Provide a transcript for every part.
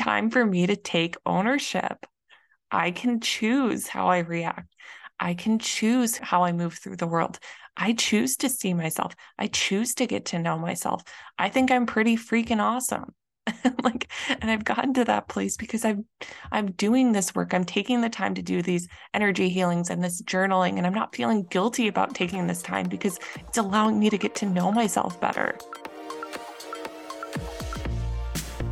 time for me to take ownership. I can choose how I react. I can choose how I move through the world. I choose to see myself. I choose to get to know myself. I think I'm pretty freaking awesome. like and I've gotten to that place because I'm I'm doing this work. I'm taking the time to do these energy healings and this journaling and I'm not feeling guilty about taking this time because it's allowing me to get to know myself better.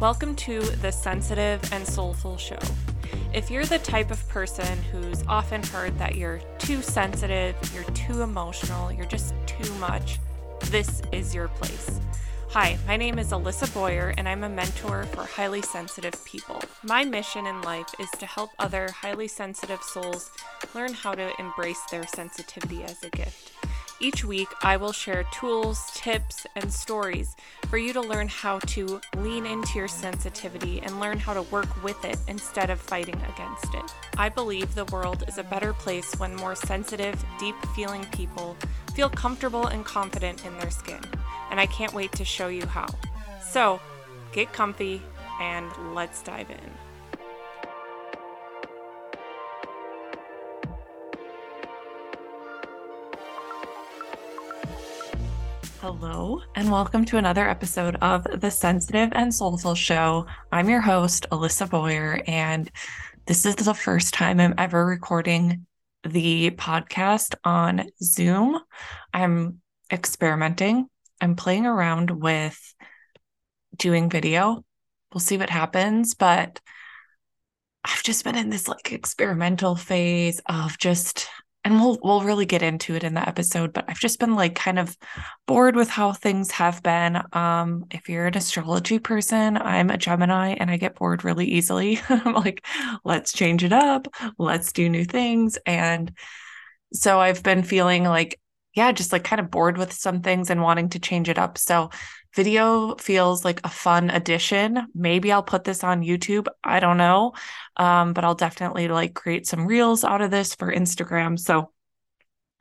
Welcome to the Sensitive and Soulful Show. If you're the type of person who's often heard that you're too sensitive, you're too emotional, you're just too much, this is your place. Hi, my name is Alissa Boyer, and I'm a mentor for highly sensitive people. My mission in life is to help other highly sensitive souls learn how to embrace their sensitivity as a gift. Each week, I will share tools, tips, and stories for you to learn how to lean into your sensitivity and learn how to work with it instead of fighting against it. I believe the world is a better place when more sensitive, deep feeling people feel comfortable and confident in their skin. And I can't wait to show you how. So, get comfy and let's dive in. Hello, and welcome to another episode of the Sensitive and Soulful Show. I'm your host, Alissa Boyer, and this is the first time I'm ever recording the podcast on Zoom. I'm experimenting, I'm playing around with doing video. We'll see what happens, but I've just been in this like experimental phase of just and we'll we'll really get into it in the episode but i've just been like kind of bored with how things have been. Um if you're an astrology person i'm a gemini and i get bored really easily. I'm like let's change it up. Let's do new things. And so i've been feeling like yeah just like kind of bored with some things and wanting to change it up. So video feels like a fun addition. Maybe I'll put this on YouTube. I don't know. Um, but I'll definitely like create some reels out of this for Instagram. So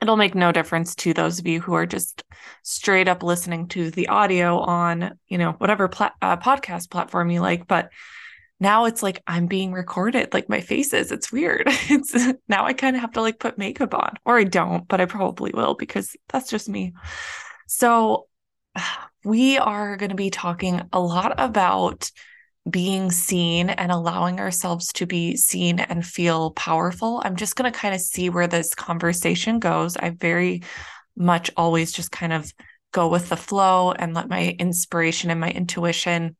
it'll make no difference to those of you who are just straight up listening to the audio on, you know, whatever pla- uh, podcast platform you like. But now it's like I'm being recorded, like my face is. It's weird. It's now I kind of have to like put makeup on, or I don't, but I probably will because that's just me. So we are going to be talking a lot about being seen and allowing ourselves to be seen and feel powerful. I'm just going to kind of see where this conversation goes. I very much always just kind of go with the flow and let my inspiration and my intuition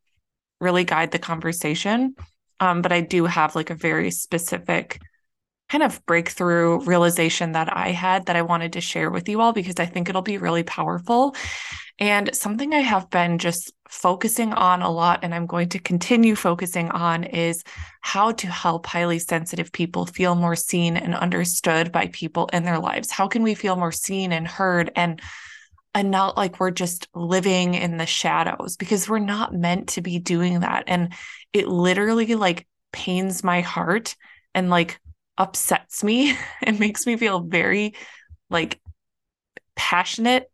really guide the conversation. Um, but I do have like a very specific kind of breakthrough realization that I had that I wanted to share with you all because I think it'll be really powerful. And something I have been just focusing on a lot, and I'm going to continue focusing on, is how to help highly sensitive people feel more seen and understood by people in their lives. How can we feel more seen and heard and and not like we're just living in the shadows because we're not meant to be doing that. And it literally like pains my heart and like upsets me and makes me feel very like passionate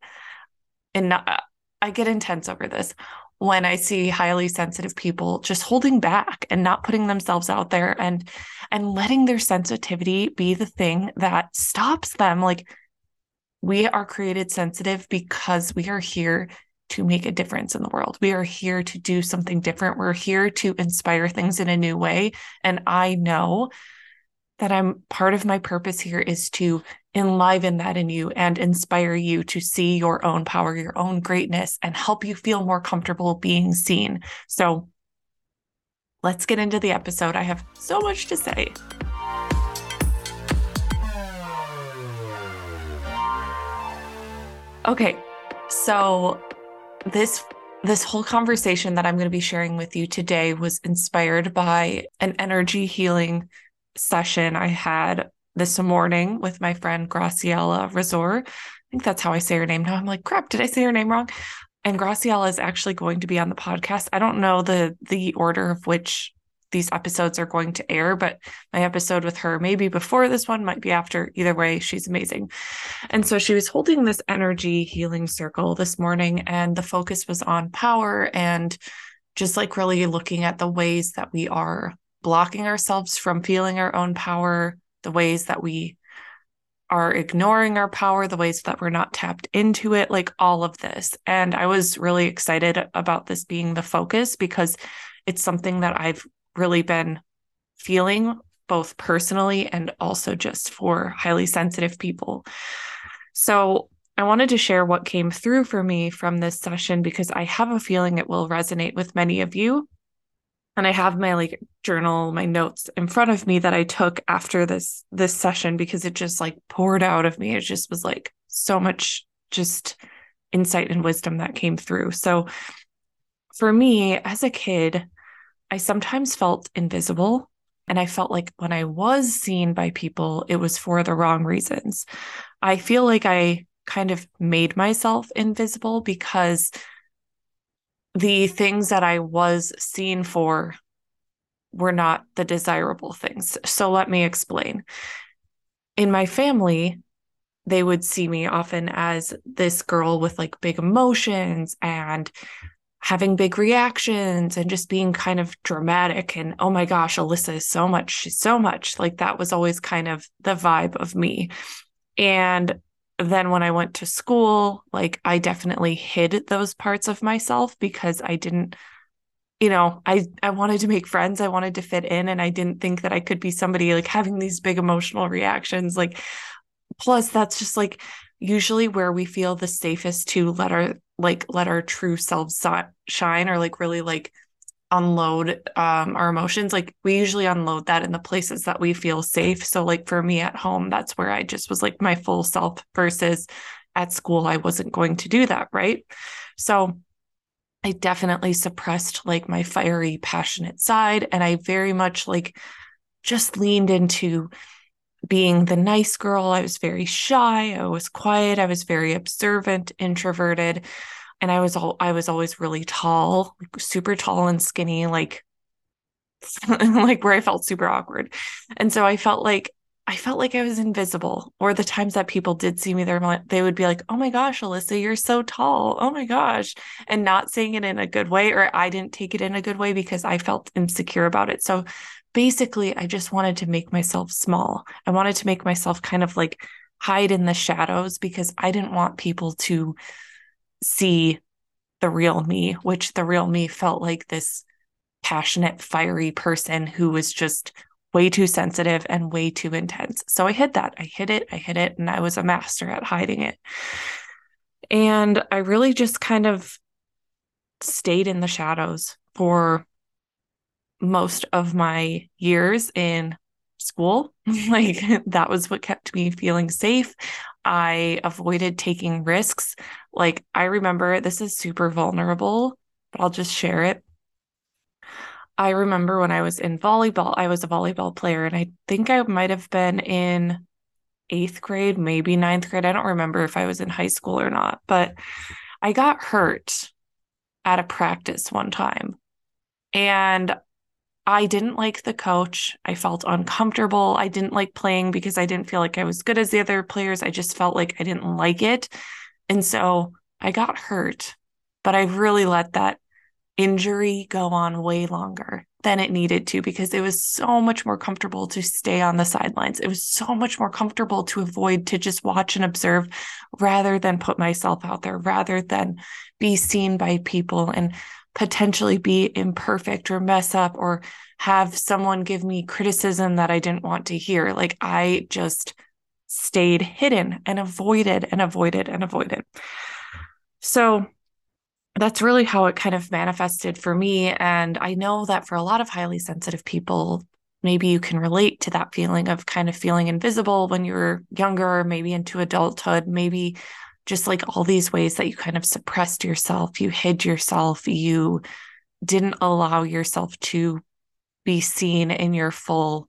and not, I get intense over this when I see highly sensitive people just holding back and not putting themselves out there and and letting their sensitivity be the thing that stops them like we are created sensitive because we are here to make a difference in the world. We are here to do something different. We're here to inspire things in a new way and I know that I'm part of my purpose here is to enliven that in you and inspire you to see your own power, your own greatness, and help you feel more comfortable being seen. So let's get into the episode. I have so much to say. Okay, so this this whole conversation that I'm going to be sharing with you today was inspired by an energy healing session I had this morning with my friend Graciela Razor. I think that's how I say her name now. I'm like, crap, did I say her name wrong? And Graciela is actually going to be on the podcast. I don't know the the order of which these episodes are going to air, but my episode with her maybe before this one, might be after. Either way, she's amazing. And so she was holding this energy healing circle this morning, and the focus was on power and just like really looking at the ways that we are blocking ourselves from feeling our own power, the ways that we are ignoring our power, the ways that we're not tapped into it, like all of this. And I was really excited about this being the focus because it's something that I've really been feeling both personally and also just for highly sensitive people. So, I wanted to share what came through for me from this session because I have a feeling it will resonate with many of you and I have my like journal, my notes in front of me that I took after this this session because it just like poured out of me. It just was like so much just insight and wisdom that came through. So for me as a kid, I sometimes felt invisible and I felt like when I was seen by people, it was for the wrong reasons. I feel like I kind of made myself invisible because the things that I was seen for were not the desirable things. So let me explain. In my family, they would see me often as this girl with like big emotions and having big reactions and just being kind of dramatic and oh my gosh alissa is so much she's so much like that was always kind of the vibe of me and then when I went to school, like I definitely hid those parts of myself because I didn't you know, I I wanted to make friends, I wanted to fit in and I didn't think that I could be somebody like having these big emotional reactions like plus that's just like usually where we feel the safest to let our like let our true selves shine or like really like unload um, our emotions like we usually unload that in the places that we feel safe. So like for me at home that's where i just was like my full self versus at school i wasn't going to do that right? So i definitely suppressed like my fiery passionate side and i very much like just leaned into being the nice girl. I was very shy i was quiet i was very observant introverted and I was all I was always really tall, like super tall and skinny, like like where I felt super awkward. And so I felt like I felt like I was invisible. Or the times that people did see me there, they would be like, "Oh my gosh, Alissa, you're so tall. Oh my gosh," and not saying it in a good way, or I didn't take it in a good way because I felt insecure about it. So basically, I just wanted to make myself small. I wanted to make myself kind of like hide in the shadows because I didn't want people to see the real me, which the real me felt like this passionate, fiery person who was just way too sensitive and way too intense. So I hid that. I hid it. I hid it. And I was a master at hiding it. And I really just kind of stayed in the shadows for most of my years in school. like that was what kept me feeling safe. I avoided taking risks. Like, I remember this is super vulnerable, but I'll just share it. I remember when I was in volleyball, I was a volleyball player, and I think I might have been in eighth grade, maybe ninth grade. I don't remember if I was in high school or not, but I got hurt at a practice one time. And I didn't like the coach. I felt uncomfortable. I didn't like playing because I didn't feel like I was good as the other players. I just felt like I didn't like it. And so I got hurt, but I really let that injury go on way longer than it needed to because it was so much more comfortable to stay on the sidelines. It was so much more comfortable to avoid to just watch and observe rather than put myself out there, rather than be seen by people and potentially be imperfect or mess up or have someone give me criticism that I didn't want to hear. Like I just stayed hidden and avoided and avoided and avoided. So that's really how it kind of manifested for me. And I know that for a lot of highly sensitive people, maybe you can relate to that feeling of kind of feeling invisible when you're younger, maybe into adulthood, maybe just like all these ways that you kind of suppressed yourself, you hid yourself, you didn't allow yourself to be seen in your full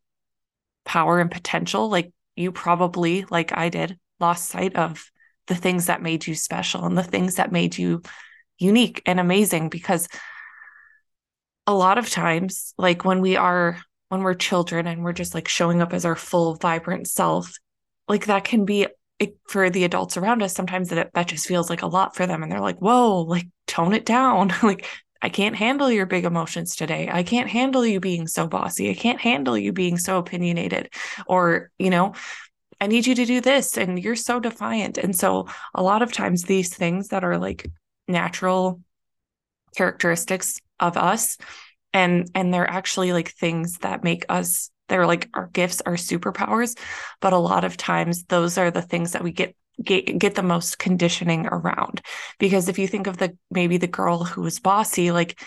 power and potential. Like you probably, like I did, lost sight of the things that made you special and the things that made you unique and amazing because a lot of times like when we are when we're children and we're just like showing up as our full vibrant self like that can be it, for the adults around us sometimes that that just feels like a lot for them and they're like whoa like tone it down like I can't handle your big emotions today. I can't handle you being so bossy. I can't handle you being so opinionated. Or, you know, I need you to do this and you're so defiant. And so a lot of times these things that are like natural characteristics of us and and they're actually like things that make us they're like our gifts our superpowers but a lot of times those are the things that we get get, get the most conditioning around. Because if you think of the maybe the girl who was bossy like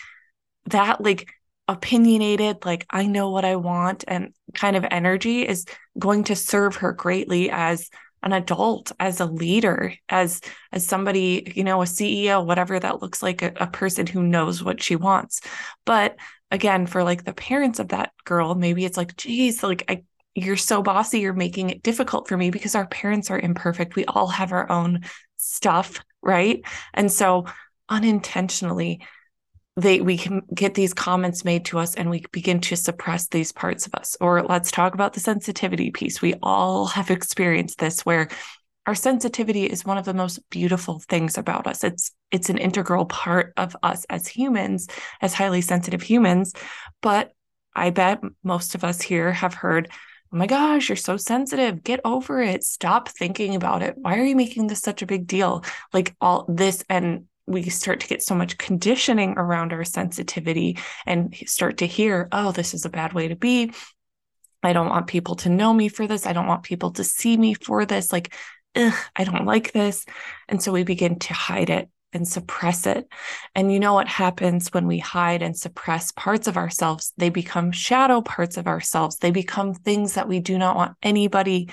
that like opinionated like i know what i want and kind of energy is going to serve her greatly as an adult as a leader as as somebody you know a ceo whatever that looks like a, a, person who knows what she wants. But again for like the parents of that girl maybe it's like geez like i you're so bossy you're making it difficult for me because our parents are imperfect. We all have our own stuff right? And so unintentionally they we can get these comments made to us and we begin to suppress these parts of us. Or let's talk about the sensitivity piece. We all have experienced this where our sensitivity is one of the most beautiful things about us it's it's an integral part of us as humans as highly sensitive humans but i bet most of us here have heard oh my gosh you're so sensitive get over it stop thinking about it why are you making this such a big deal like all this and we start to get so much conditioning around our sensitivity and start to hear, oh, this is a bad way to be. I don't want people to know me for this. I don't want people to see me for this. Like, ugh, I don't like this. And so we begin to hide it and suppress it. And you know what happens when we hide and suppress parts of ourselves? They become shadow parts of ourselves. They become things that we do not want anybody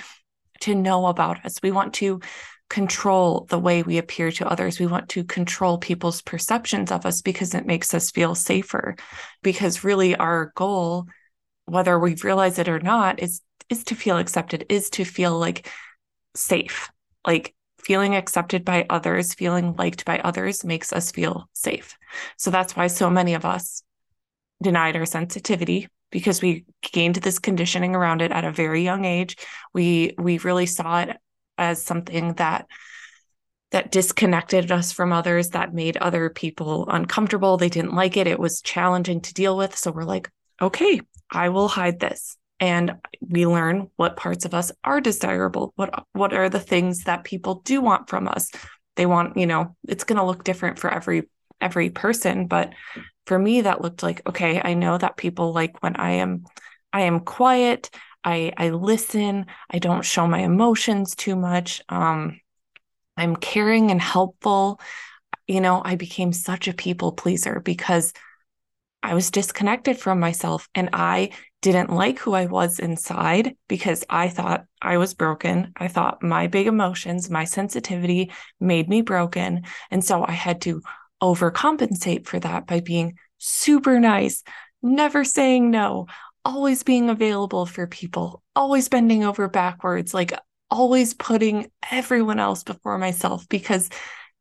to know about us. We want to control the way we appear to others. We want to control people's perceptions of us because it makes us feel safer. Because really, our goal, whether we realize it or not, is is to feel accepted, is to feel like safe. Like feeling accepted by others, feeling liked by others makes us feel safe. So that's why so many of us denied our sensitivity because we gained this conditioning around it at a very young age. We we really saw it as something that that disconnected us from others that made other people uncomfortable they didn't like it it was challenging to deal with so we're like okay i will hide this and we learn what parts of us are desirable what what are the things that people do want from us they want you know it's going to look different for every every person but for me that looked like okay i know that people like when i am i am quiet I I listen. I don't show my emotions too much. Um, I'm caring and helpful. You know, I became such a people pleaser because I was disconnected from myself and I didn't like who I was inside because I thought I was broken. I thought my big emotions, my sensitivity made me broken. And so I had to overcompensate for that by being super nice, never saying no, always being available for people, always bending over backwards, like always putting everyone else before myself because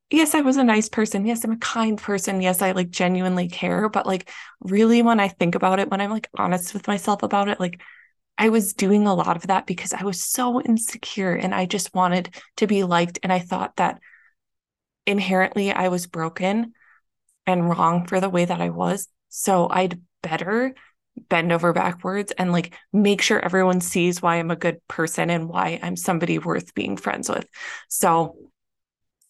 yes, I was a nice person. Yes, I'm a kind person. Yes, I like genuinely care. But like, really, when I think about it, when I'm like honest with myself about it, like, I was doing a lot of that because I was so insecure and I just wanted to be liked. And I thought that inherently I was broken and wrong for the way that I was. So I'd better bend over backwards and like make sure everyone sees why I'm a good person and why I'm somebody worth being friends with. So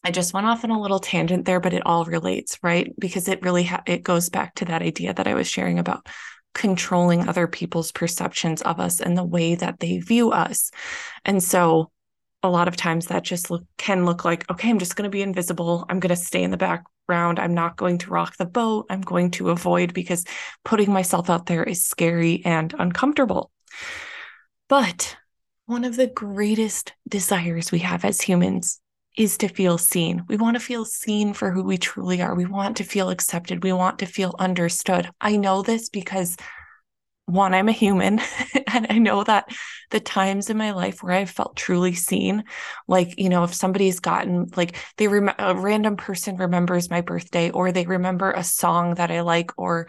I just went off on a little tangent there, but it all relates, right? Because it really ha- it goes back to that idea that I was sharing about controlling other people's perceptions of us and the way that they view us. And so a lot of times that just look, can look like okay, I'm just going to be invisible. I'm going to stay in the background. I'm not going to rock the boat. I'm going to avoid because putting myself out there is scary and uncomfortable. But one of the greatest desires we have as humans is to feel seen. We want to feel seen for who we truly are. We want to feel accepted. We want to feel understood. I know this because one, I'm a human, and I know that the times in my life where I've felt truly seen, like, you know, if somebody's gotten like they rem- a random person remembers my birthday or they remember a song that I like or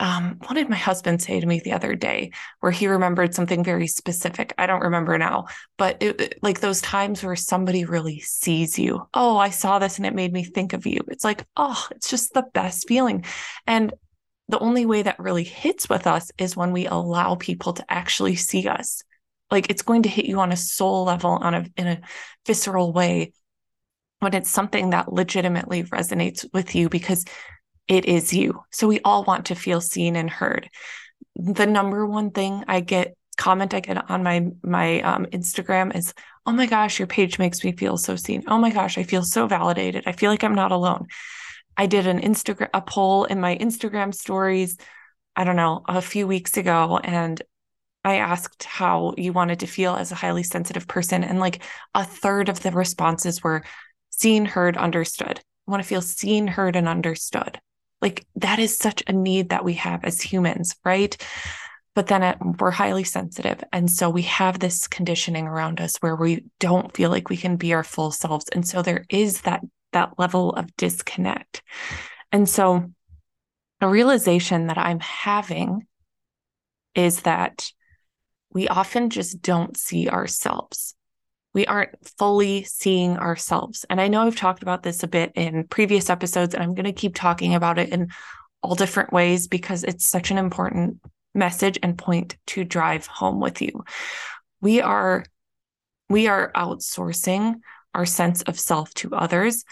um, what did my husband say to me the other day where he remembered something very specific? I don't remember now, but it, it, like those times where somebody really sees you. Oh, I saw this and it made me think of you. It's like, oh, it's just the best feeling. And the only way that really hits with us is when we allow people to actually see us. Like it's going to hit you on a soul level, on a in a visceral way, when it's something that legitimately resonates with you because it is you. So we all want to feel seen and heard. The number one thing I get comment I get on my my um, Instagram is, "Oh my gosh, your page makes me feel so seen. Oh my gosh, I feel so validated. I feel like I'm not alone." I did an Instagram a poll in my Instagram stories, I don't know, a few weeks ago and I asked how you wanted to feel as a highly sensitive person and like a third of the responses were seen, heard, understood. I want to feel seen, heard and understood. Like that is such a need that we have as humans, right? But then it, we're highly sensitive. And so we have this conditioning around us where we don't feel like we can be our full selves. And so there is that that level of disconnect. And so a realization that I'm having is that we often just don't see ourselves we aren't fully seeing ourselves. And I know I've talked about this a bit in previous episodes, and I'm going to keep talking about it in all different ways because it's such an important message and point to drive home with you. We are we are outsourcing our sense of self to others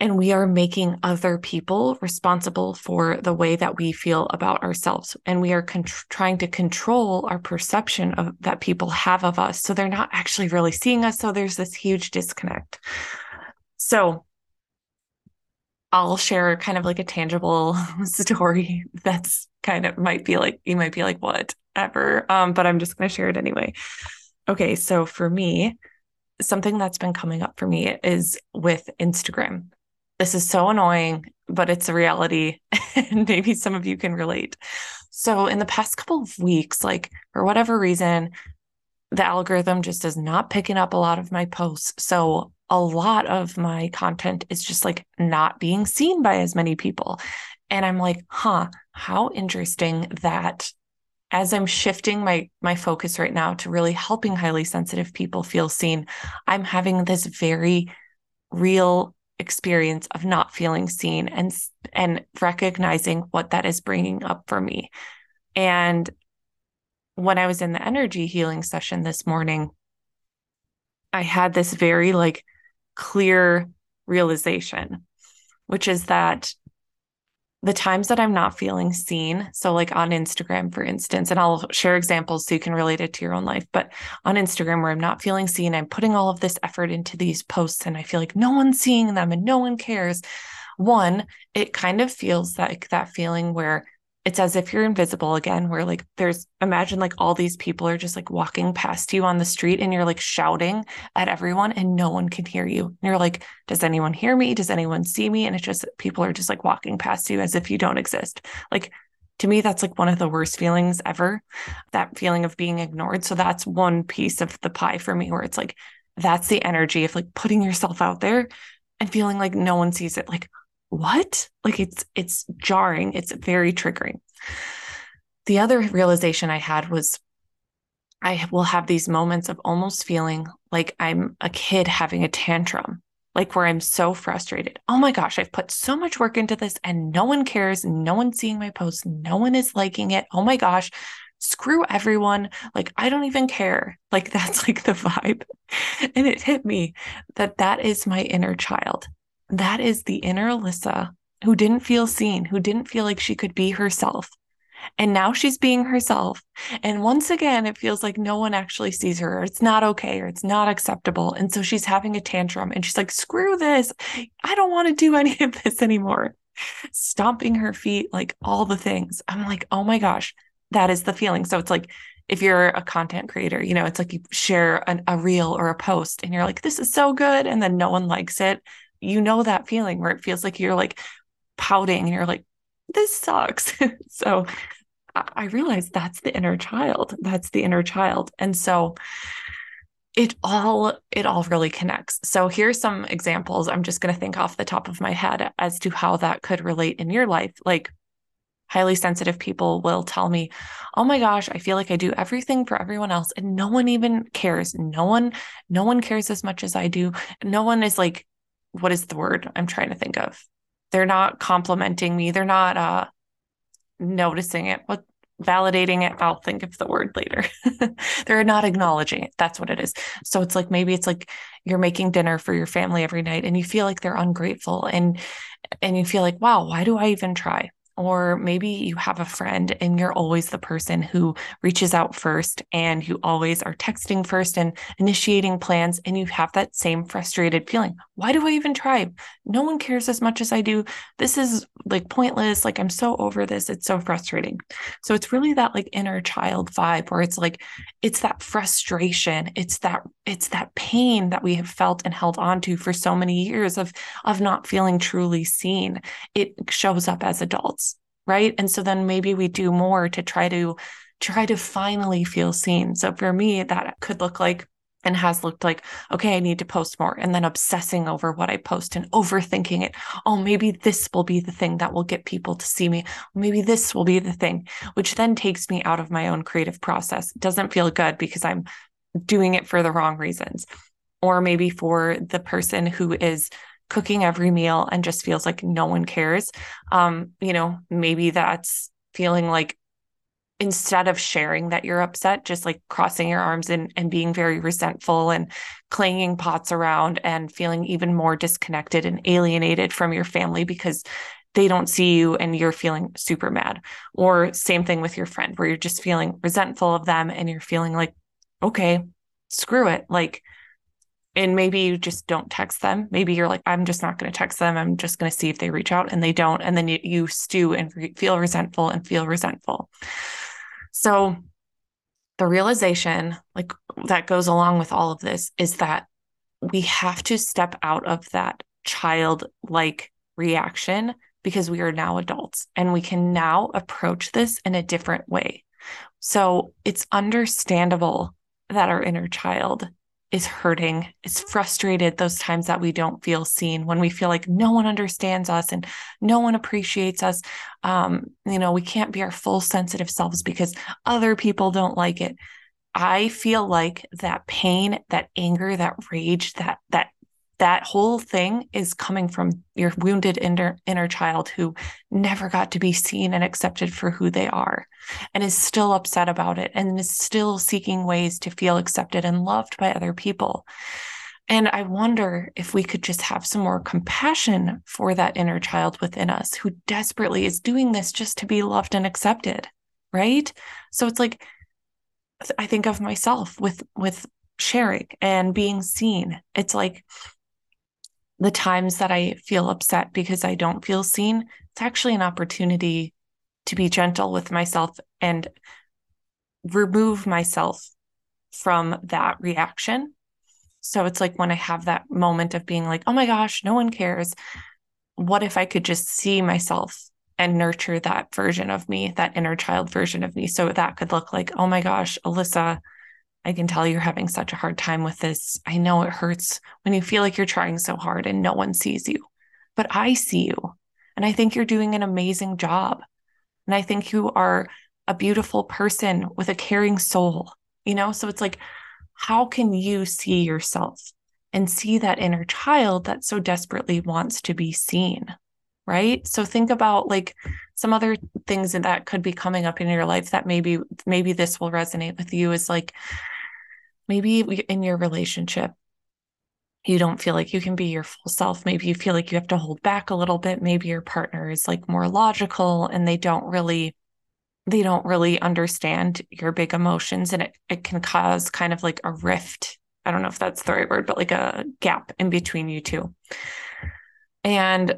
and we are making other people responsible for the way that we feel about ourselves. And we are con- trying to control our perception of that people have of us. So they're not actually really seeing us. So there's this huge disconnect. So i'll share kind of like a tangible story that's kind of might be like you might be like whatever. Um but i'm just going to share it anyway. Okay so for me something that's been coming up for me is with Instagram this is so annoying, but it's a reality. and maybe some of you can relate. So, in the past couple of weeks, like for whatever reason, the algorithm just is not picking up a lot of my posts. So, a lot of my content is just like not being seen by as many people. And I'm like, huh, how interesting that as I'm shifting my my focus right now to really helping highly sensitive people feel seen, I'm having this very real experience of not feeling seen and and recognizing what that is bringing up for me. And when i was in the energy healing session this morning i had this very like clear realization which is that the times that I'm not feeling seen, so like on Instagram, for instance, and I'll share examples so you can relate it to your own life, but on Instagram where I'm not feeling seen, I'm putting all of this effort into these posts and I feel like no one's seeing them and no one cares. One, it kind of feels like that feeling where it's as if you're invisible again where like there's imagine like all these people are just like walking past you on the street and you're like shouting at everyone and no one can hear you. And you're like does anyone hear me? Does anyone see me? And it's just people are just like walking past you as if you don't exist. Like to me that's like one of the worst feelings ever that feeling of being ignored. So that's one piece of the pie for me where it's like that's the energy of like putting yourself out there and feeling like no one sees it. Like what? Like it's it's jarring. It's very triggering. The other realization I had was I will have these moments of almost feeling like I'm a kid having a tantrum, like where I'm so frustrated. Oh my gosh, I've put so much work into this and no one cares. No one's seeing my post. No one is liking it. Oh my gosh, screw everyone. Like, I don't even care. Like, that's like the vibe. And it hit me that that is my inner child that is the inner Alissa who didn't feel seen, who didn't feel like she could be herself. And now she's being herself. And once again, it feels like no one actually sees her, or it's not okay, or it's not acceptable. And so she's having a tantrum and she's like, screw this. I don't want to do any of this anymore. Stomping her feet, like all the things. I'm like, oh my gosh, that is the feeling. So it's like, if you're a content creator, you know, it's like you share an, a reel or a post and you're like, this is so good. And then no one likes it you know that feeling where it feels like you're like pouting and you're like, this sucks. so I realized that's the inner child. That's the inner child. And so it all it all really connects. So here's some examples. I'm just going to think off the top of my head as to how that could relate in your life. Like highly sensitive people will tell me, "Oh my gosh, I feel like I do everything for everyone else and no one even cares. No one no one cares as much as I do. No one is like what is the word I'm trying to think of? They're not complimenting me. They're not uh noticing it. What validating it i'll think of the word later they're not acknowledging it that's what it is so it's like maybe it's like you're making dinner for your family every night and you feel like they're ungrateful and and you feel like wow why do i even try or maybe you have a friend and you're always the person who reaches out first and you always are texting first and initiating plans. And you have that same frustrated feeling. Why do I even try? No one cares as much as I do. This is like pointless. Like I'm so over this. It's so frustrating. So it's really that like inner child vibe where it's like, it's that frustration. It's that, it's that pain that we have felt and held on to for so many years of, of not feeling truly seen. It shows up as adults right and so then maybe we do more to try to try to finally feel seen so for me that could look like and has looked like, okay, I need to post more, and then obsessing over what I post and overthinking it. Oh, maybe this will be the thing that will get people to see me. Maybe this will be the thing, which then takes me out of my own creative process. It doesn't feel good because I'm doing it for the wrong reasons. Or maybe for the person who is cooking every meal and just feels like no one cares. Um, you know, maybe that's feeling like instead of sharing that you're upset, just like crossing your arms and, and being very resentful and clanging pots around and feeling even more disconnected and alienated from your family because they don't see you and you're feeling super mad. Or same thing with your friend where you're just feeling resentful of them and you're feeling like, okay, screw it. Like and maybe you just don't text them. Maybe you're like, I'm just not going to text them. I'm just going to see if they reach out and they don't. And then you, you stew and re- feel resentful and feel resentful. So the realization like that goes along with all of this is that we have to step out of that childlike reaction because we are now adults and we can now approach this in a different way. So it's understandable that our inner child is hurting, is frustrated those times that we don't feel seen, when we feel like no one understands us and no one appreciates us. Um, you know, we can't be our full sensitive selves because other people don't like it. I feel like that pain, that anger, that rage, that that that whole thing is coming from your wounded inner, inner child who never got to be seen and accepted for who they are and is still upset about it and is still seeking ways to feel accepted and loved by other people. And I wonder if we could just have some more compassion for that inner child within us who desperately is doing this just to be loved and accepted, right? So it's like I think of myself with with sharing and being seen. It's like the times that I feel upset because I don't feel seen, it's actually an opportunity to be gentle with myself and remove myself from that reaction. So it's like when I have that moment of being like, oh my gosh, no one cares. What if I could just see myself and nurture that version of me, that inner child version of me? So that could look like, oh my gosh, Alissa, I can tell you're having such a hard time with this. I know it hurts when you feel like you're trying so hard and no one sees you, but I see you. And I think you're doing an amazing job. And I think you are a beautiful person with a caring soul, you know? So it's like, how can you see yourself and see that inner child that so desperately wants to be seen? Right. So think about like some other things that could be coming up in your life that maybe, maybe this will resonate with you is like, maybe in your relationship you don't feel like you can be your full self. Maybe you feel like you have to hold back a little bit. Maybe your partner is like more logical and they don't really they don't really understand your big emotions and it, it can cause kind of like a rift. I don't know if that's the right word but like a gap in between you two. And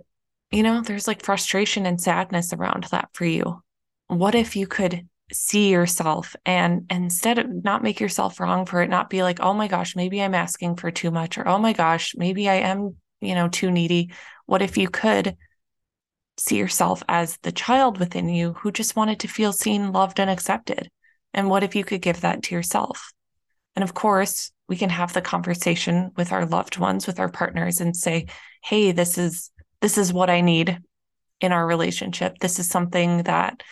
you know there's like frustration and sadness around that for you. What if you could see yourself and, instead of not make yourself wrong for it not be like oh my gosh maybe i'm asking for too much or oh my gosh maybe i am you know too needy. What if you could see yourself as the child within you who just wanted to feel seen loved and accepted? And what if you could give that to yourself? And of course we can have the conversation with our loved ones with our partners and say hey this is this is what i need in our relationship. This is something that,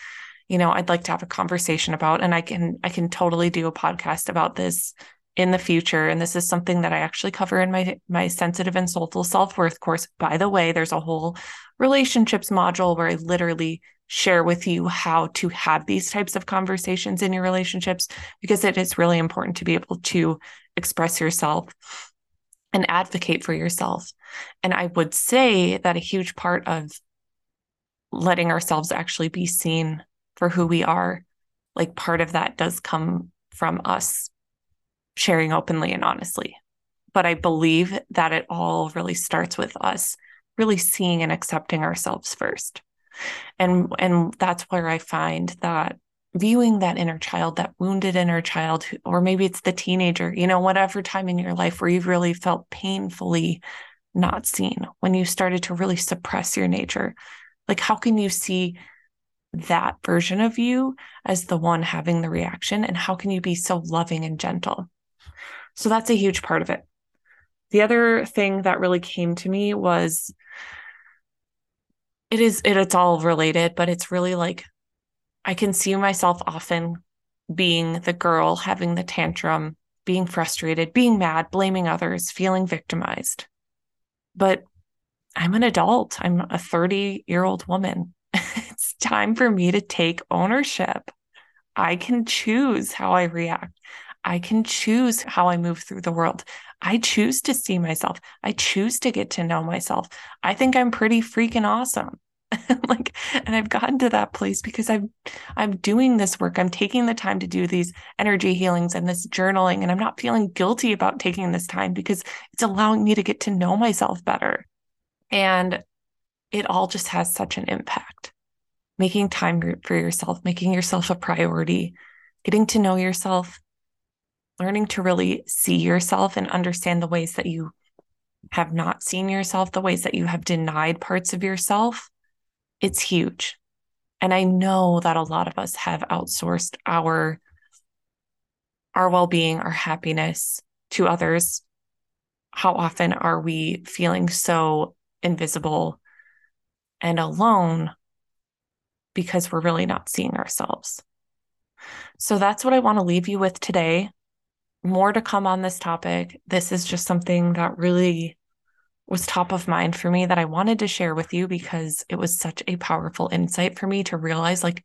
you know, I'd like to have a conversation about. And I can, I can totally do a podcast about this in the future. And this is something that I actually cover in my, my sensitive and soulful self-worth course. By the way, there's a whole relationships module where I literally share with you how to have these types of conversations in your relationships because it is really important to be able to express yourself and advocate for yourself. And I would say that a huge part of letting ourselves actually be seen for who we are, like part of that does come from us sharing openly and honestly. But I believe that it all really starts with us really seeing and accepting ourselves first. And and that's where I find that viewing that inner child, that wounded inner child, or maybe it's the teenager, you know, whatever time in your life where you've really felt painfully not seen, when you started to really suppress your nature, like, how can you see that version of you as the one having the reaction? And how can you be so loving and gentle? So that's a huge part of it. The other thing that really came to me was it is it, it's all related, but it's really like I can see myself often being the girl having the tantrum, being frustrated, being mad, blaming others, feeling victimized. But I'm an adult. I'm a 30 year old woman. Time for me to take ownership. I can choose how I react. I can choose how I move through the world. I choose to see myself. I choose to get to know myself. I think I'm pretty freaking awesome. like and I've gotten to that place because I'm I'm doing this work. I'm taking the time to do these energy healings and this journaling and I'm not feeling guilty about taking this time because it's allowing me to get to know myself better. And it all just has such an impact. Making time for yourself, making yourself a priority, getting to know yourself, learning to really see yourself and understand the ways that you have not seen yourself, the ways that you have denied parts of yourself, it's huge. And I know that a lot of us have outsourced our our well-being, our happiness to others. How often are we feeling so invisible and alone because we're really not seeing ourselves. So that's what I want to leave you with today. More to come on this topic. This is just something that really was top of mind for me that I wanted to share with you because it was such a powerful insight for me to realize like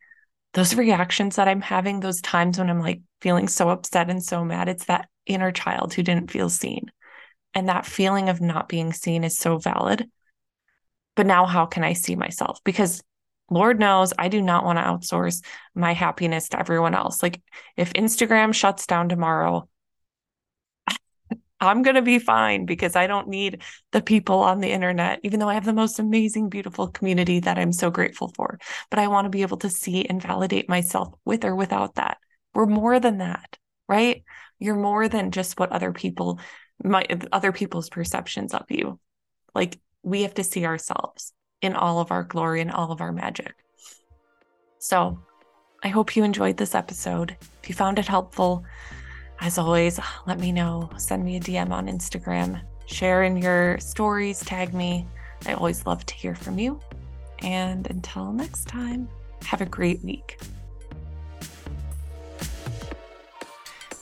those reactions that I'm having, those times when I'm like feeling so upset and so mad, it's that inner child who didn't feel seen. And that feeling of not being seen is so valid. But now, how can I see myself? Because Lord knows I do not want to outsource my happiness to everyone else. Like, if Instagram shuts down tomorrow, I'm going to be fine because I don't need the people on the internet, even though I have the most amazing, beautiful community that I'm so grateful for. But I want to be able to see and validate myself with or without that. We're more than that, right? You're more than just what other people, my other people's perceptions of you. Like we have to see ourselves in all of our glory and all of our magic. So I hope you enjoyed this episode. If you found it helpful, as always, let me know. Send me a DM on Instagram, share in your stories, tag me. I always love to hear from you. And until next time, have a great week.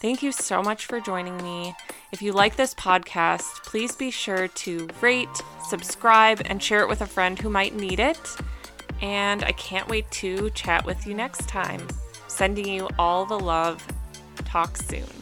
Thank you so much for joining me. If you like this podcast, please be sure to rate, subscribe, and share it with a friend who might need it. And I can't wait to chat with you next time. Sending you all the love. Talk soon.